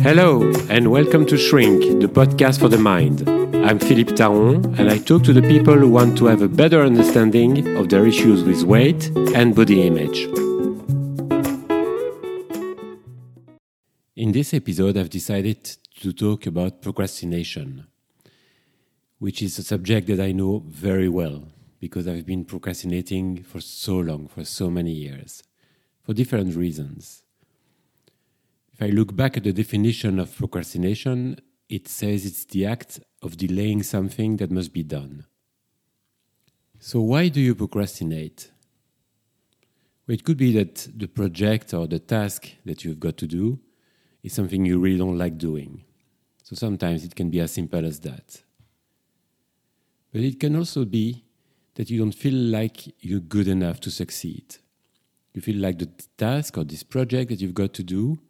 Hello, and welcome to Shrink, the podcast for the mind. I'm Philippe Taron, and I talk to the people who want to have a better understanding of their issues with weight and body image. In this episode, I've decided to talk about procrastination, which is a subject that I know very well because I've been procrastinating for so long, for so many years, for different reasons. If I look back at the definition of procrastination, it says it's the act of delaying something that must be done. So, why do you procrastinate? Well, it could be that the project or the task that you've got to do is something you really don't like doing. So, sometimes it can be as simple as that. But it can also be that you don't feel like you're good enough to succeed. You feel like the task or this project that you've got to do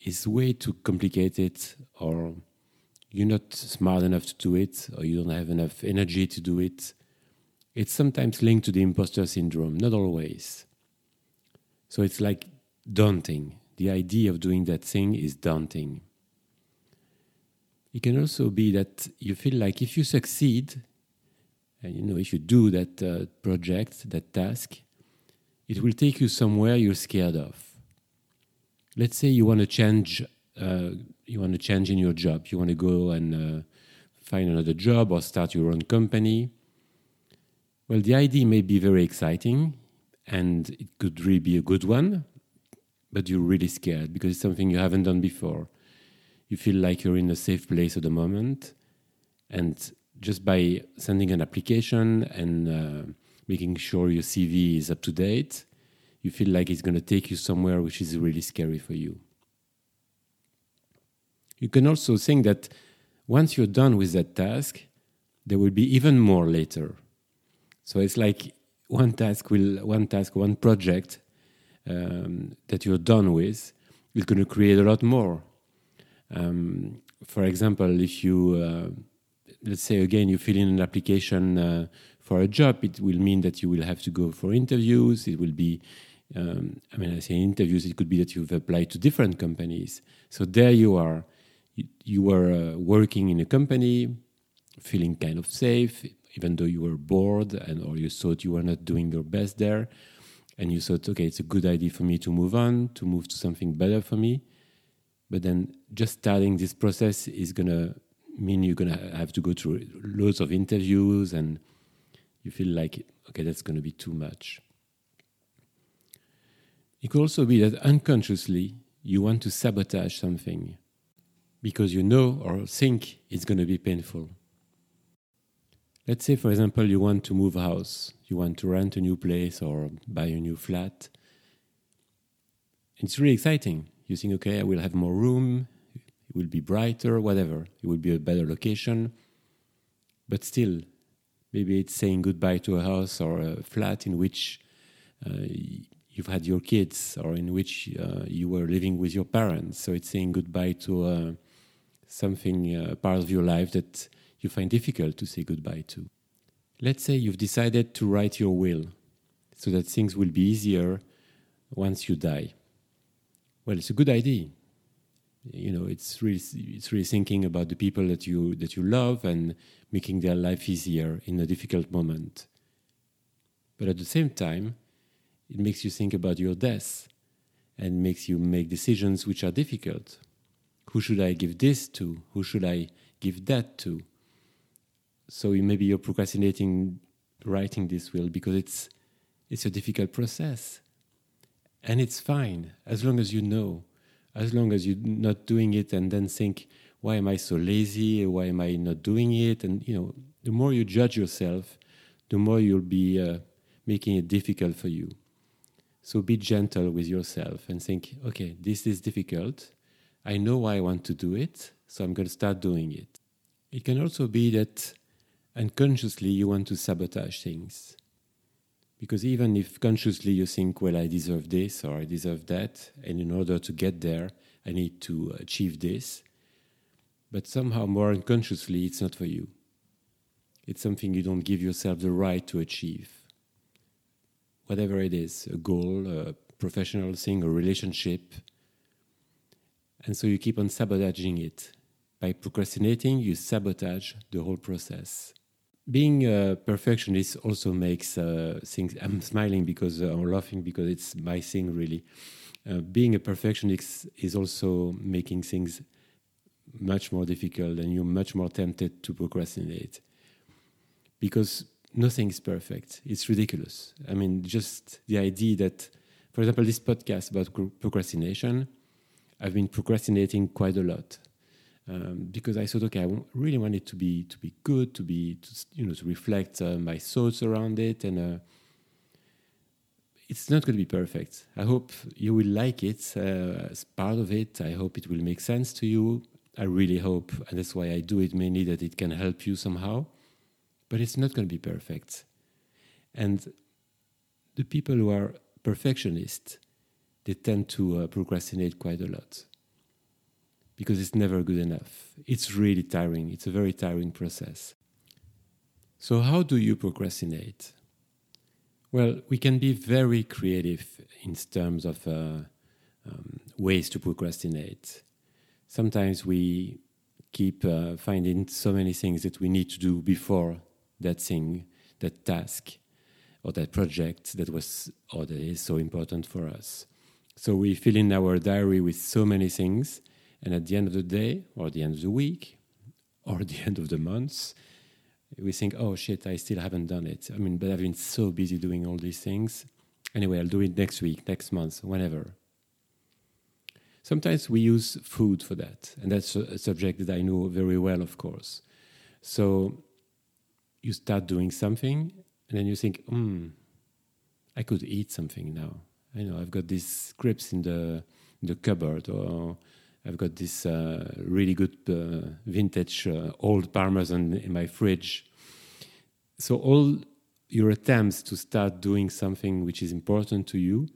is way too complicated or you're not smart enough to do it or you don't have enough energy to do it. It's sometimes linked to the imposter syndrome, not always. So it's like daunting. The idea of doing that thing is daunting. It can also be that you feel like if you succeed, and you know, if you do that uh, project, that task, it will take you somewhere you're scared of let's say you want to change uh, you want to change in your job. You want to go and uh, find another job or start your own company. Well the idea may be very exciting and it could really be a good one but you're really scared because it's something you haven't done before. You feel like you're in a safe place at the moment and just by sending an application and uh, making sure your cv is up to date you feel like it's going to take you somewhere which is really scary for you. You can also think that once you're done with that task, there will be even more later. So it's like one task will one task one project um, that you're done with is going to create a lot more. Um, for example, if you uh, let's say again you fill in an application uh, for a job, it will mean that you will have to go for interviews. It will be um, I mean, I say interviews, it could be that you've applied to different companies. So there you are. You, you were uh, working in a company, feeling kind of safe, even though you were bored and or you thought you were not doing your best there. And you thought, okay, it's a good idea for me to move on, to move to something better for me. But then just starting this process is going to mean you're going to have to go through loads of interviews and you feel like, okay, that's going to be too much. It could also be that unconsciously you want to sabotage something because you know or think it's going to be painful. Let's say, for example, you want to move a house, you want to rent a new place or buy a new flat. It's really exciting. You think, okay, I will have more room, it will be brighter, whatever, it will be a better location. But still, maybe it's saying goodbye to a house or a flat in which uh, you've had your kids or in which uh, you were living with your parents. So it's saying goodbye to uh, something, uh, part of your life that you find difficult to say goodbye to. Let's say you've decided to write your will so that things will be easier once you die. Well, it's a good idea. You know, it's really, it's really thinking about the people that you, that you love and making their life easier in a difficult moment. But at the same time, it makes you think about your death and makes you make decisions which are difficult. Who should I give this to? Who should I give that to? So maybe you're procrastinating writing this will because it's it's a difficult process. And it's fine as long as you know, as long as you're not doing it and then think, why am I so lazy? Why am I not doing it? And you know, the more you judge yourself, the more you'll be uh, making it difficult for you. So be gentle with yourself and think, okay, this is difficult. I know why I want to do it, so I'm going to start doing it. It can also be that unconsciously you want to sabotage things. Because even if consciously you think, well, I deserve this or I deserve that, and in order to get there, I need to achieve this, but somehow more unconsciously, it's not for you. It's something you don't give yourself the right to achieve whatever it is a goal, a professional thing, a relationship. And so you keep on sabotaging it. By procrastinating, you sabotage the whole process. Being a perfectionist also makes uh, things. I'm smiling because uh, I'm laughing because it's my thing, really. Uh, being a perfectionist is also making things much more difficult and you're much more tempted to procrastinate because nothing is perfect. It's ridiculous. I mean, just the idea that, for example, this podcast about procrastination, I've been procrastinating quite a lot um, because I thought, okay, I really want it to be to be good, to be to, you know to reflect uh, my thoughts around it, and uh, it's not going to be perfect. I hope you will like it uh, as part of it. I hope it will make sense to you. I really hope, and that's why I do it mainly, that it can help you somehow. But it's not going to be perfect. And the people who are perfectionists, they tend to uh, procrastinate quite a lot because it's never good enough. It's really tiring. It's a very tiring process. So, how do you procrastinate? Well, we can be very creative in terms of uh, um, ways to procrastinate sometimes we keep uh, finding so many things that we need to do before that thing, that task, or that project that was or that is so important for us. So we fill in our diary with so many things, and at the end of the day, or the end of the week, or the end of the month, we think, "Oh shit, I still haven't done it." I mean, but I've been so busy doing all these things. Anyway, I'll do it next week, next month, whenever. Sometimes we use food for that, and that's a subject that I know very well, of course. So you start doing something, and then you think, hmm, I could eat something now. I know I've got these crepes in the in the cupboard, or I've got this uh, really good uh, vintage uh, old parmesan in my fridge. So all your attempts to start doing something which is important to you,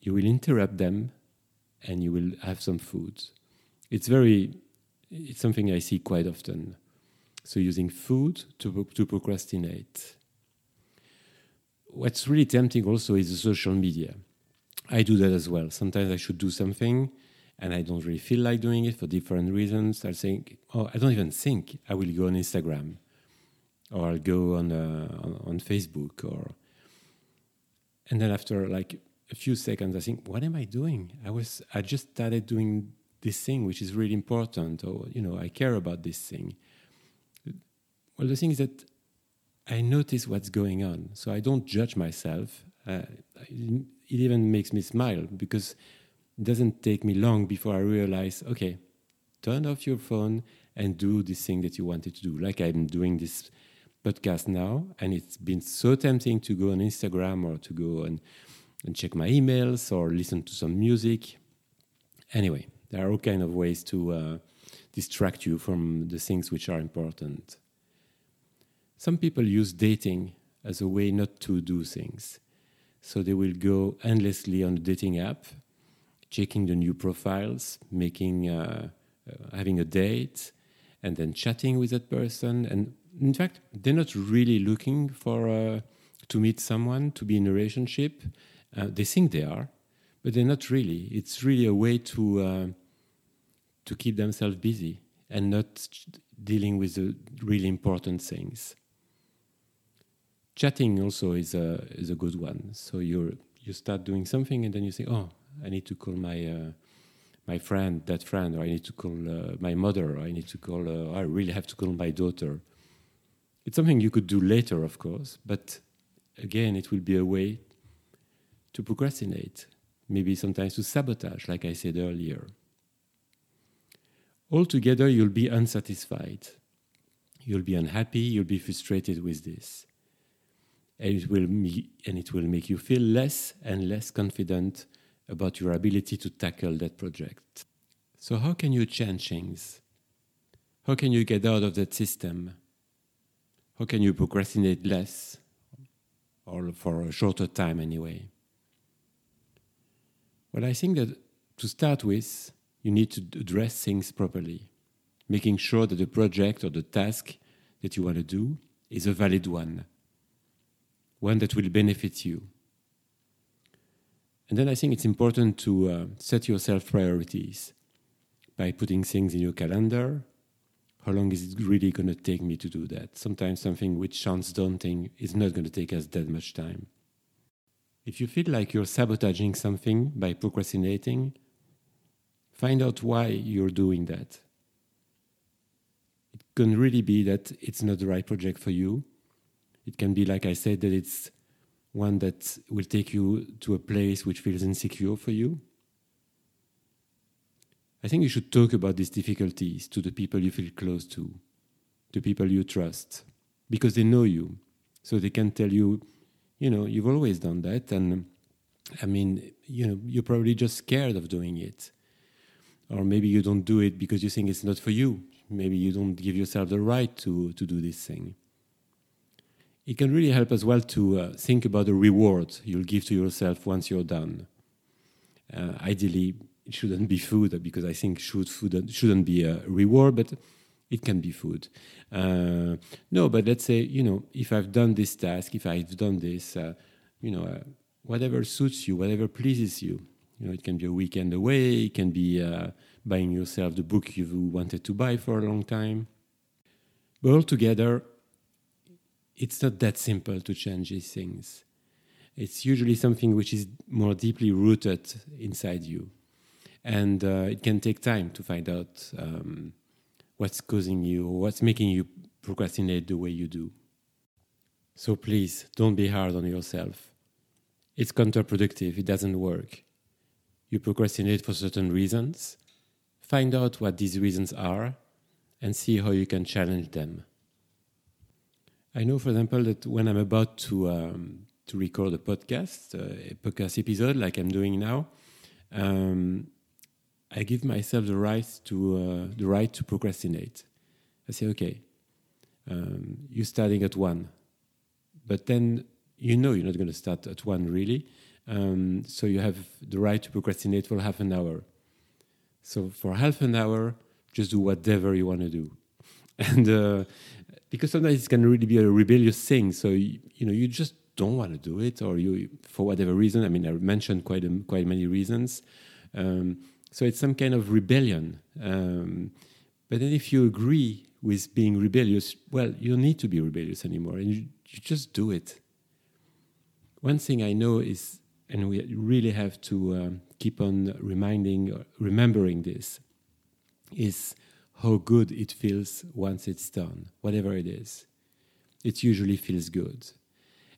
you will interrupt them and you will have some food. It's very, it's something I see quite often. So using food to, to procrastinate. What's really tempting also is the social media. I do that as well. Sometimes I should do something and I don't really feel like doing it for different reasons. I'll think, oh, I don't even think I will go on Instagram or I'll go on, uh, on, on Facebook or, and then after like a few seconds, I think, what am I doing? I was, I just started doing this thing, which is really important, or you know, I care about this thing. Well, the thing is that I notice what's going on, so I don't judge myself. Uh, it even makes me smile because it doesn't take me long before I realize, okay, turn off your phone and do this thing that you wanted to do. Like I'm doing this podcast now, and it's been so tempting to go on Instagram or to go on and check my emails or listen to some music. Anyway, there are all kind of ways to uh, distract you from the things which are important. Some people use dating as a way not to do things. So they will go endlessly on the dating app, checking the new profiles, making, uh, uh, having a date, and then chatting with that person. And in fact, they're not really looking for uh, to meet someone, to be in a relationship. Uh, they think they are, but they're not really. It's really a way to uh, to keep themselves busy and not dealing with the really important things. Chatting also is a is a good one. So you you start doing something and then you say, oh, I need to call my uh, my friend, that friend, or I need to call uh, my mother, or I need to call, uh, I really have to call my daughter. It's something you could do later, of course, but again, it will be a way to procrastinate, maybe sometimes to sabotage, like I said earlier. Altogether, you'll be unsatisfied. You'll be unhappy, you'll be frustrated with this. And it, will me- and it will make you feel less and less confident about your ability to tackle that project. So, how can you change things? How can you get out of that system? How can you procrastinate less, or for a shorter time anyway? Well, I think that to start with, you need to address things properly, making sure that the project or the task that you want to do is a valid one, one that will benefit you. And then I think it's important to uh, set yourself priorities. by putting things in your calendar. How long is it really going to take me to do that? Sometimes something which sounds daunting is not going to take us that much time. If you feel like you're sabotaging something by procrastinating, find out why you're doing that. It can really be that it's not the right project for you. It can be, like I said, that it's one that will take you to a place which feels insecure for you. I think you should talk about these difficulties to the people you feel close to, to people you trust, because they know you. So they can tell you you know, you've always done that. And I mean, you know, you're probably just scared of doing it. Or maybe you don't do it because you think it's not for you. Maybe you don't give yourself the right to, to do this thing. It can really help as well to uh, think about the reward you'll give to yourself once you're done. Uh, ideally, it shouldn't be food because I think should food shouldn't be a reward, but it can be food. Uh, no, but let's say, you know, if I've done this task, if I've done this, uh, you know, uh, whatever suits you, whatever pleases you. You know, it can be a weekend away, it can be uh, buying yourself the book you've wanted to buy for a long time. But altogether, it's not that simple to change these things. It's usually something which is more deeply rooted inside you. And uh, it can take time to find out um, what's causing you what's making you procrastinate the way you do. So please don't be hard on yourself. It's counterproductive, it doesn't work. You procrastinate for certain reasons. Find out what these reasons are and see how you can challenge them. I know, for example, that when I'm about to um, to record a podcast, uh, a podcast episode like I'm doing now, um, I give myself the right to uh, the right to procrastinate. I say, okay, um, you're starting at one, but then you know you're not going to start at one really. Um, so you have the right to procrastinate for half an hour. So for half an hour, just do whatever you want to do, and uh, because sometimes it can really be a rebellious thing. So you, you know you just don't want to do it, or you for whatever reason. I mean, I mentioned quite a, quite many reasons. Um, so it's some kind of rebellion. Um, but then if you agree with being rebellious, well, you don't need to be rebellious anymore, and you, you just do it. One thing I know is, and we really have to um, keep on reminding, remembering this, is how good it feels once it's done, whatever it is. It usually feels good.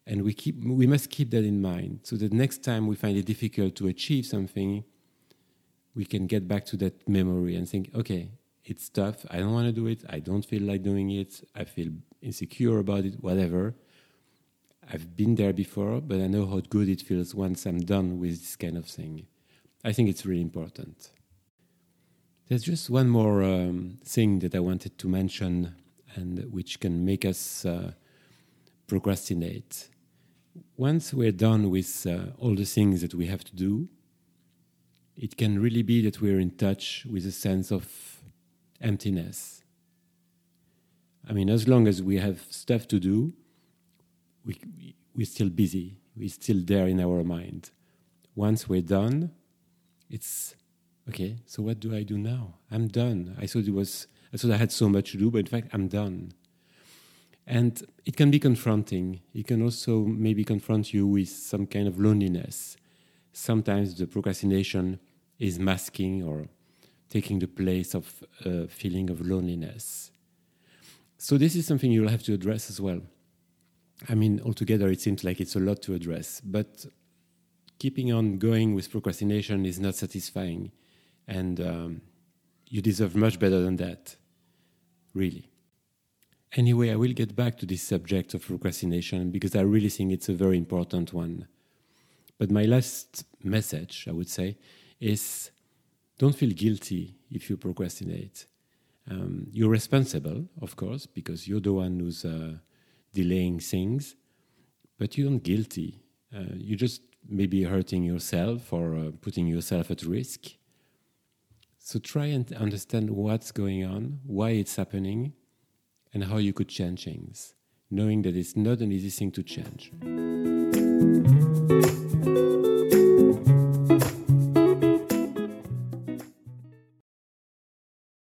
And we, keep, we must keep that in mind so that next time we find it difficult to achieve something, we can get back to that memory and think, okay, it's tough. I don't want to do it. I don't feel like doing it. I feel insecure about it, whatever. I've been there before, but I know how good it feels once I'm done with this kind of thing. I think it's really important. There's just one more um, thing that I wanted to mention and which can make us uh, procrastinate. Once we're done with uh, all the things that we have to do, it can really be that we're in touch with a sense of emptiness. I mean, as long as we have stuff to do, we, we're still busy, we're still there in our mind. Once we're done, it's okay, so what do I do now? I'm done. I thought it was I thought I had so much to do, but in fact I'm done. And it can be confronting. It can also maybe confront you with some kind of loneliness. Sometimes the procrastination is masking or taking the place of a feeling of loneliness. So, this is something you'll have to address as well. I mean, altogether, it seems like it's a lot to address, but keeping on going with procrastination is not satisfying. And um, you deserve much better than that, really. Anyway, I will get back to this subject of procrastination because I really think it's a very important one. But my last message, I would say, is don't feel guilty if you procrastinate. Um, you're responsible, of course, because you're the one who's uh, delaying things, but you're not guilty. Uh, you just maybe hurting yourself or uh, putting yourself at risk. So try and understand what's going on, why it's happening, and how you could change things, knowing that it's not an easy thing to change.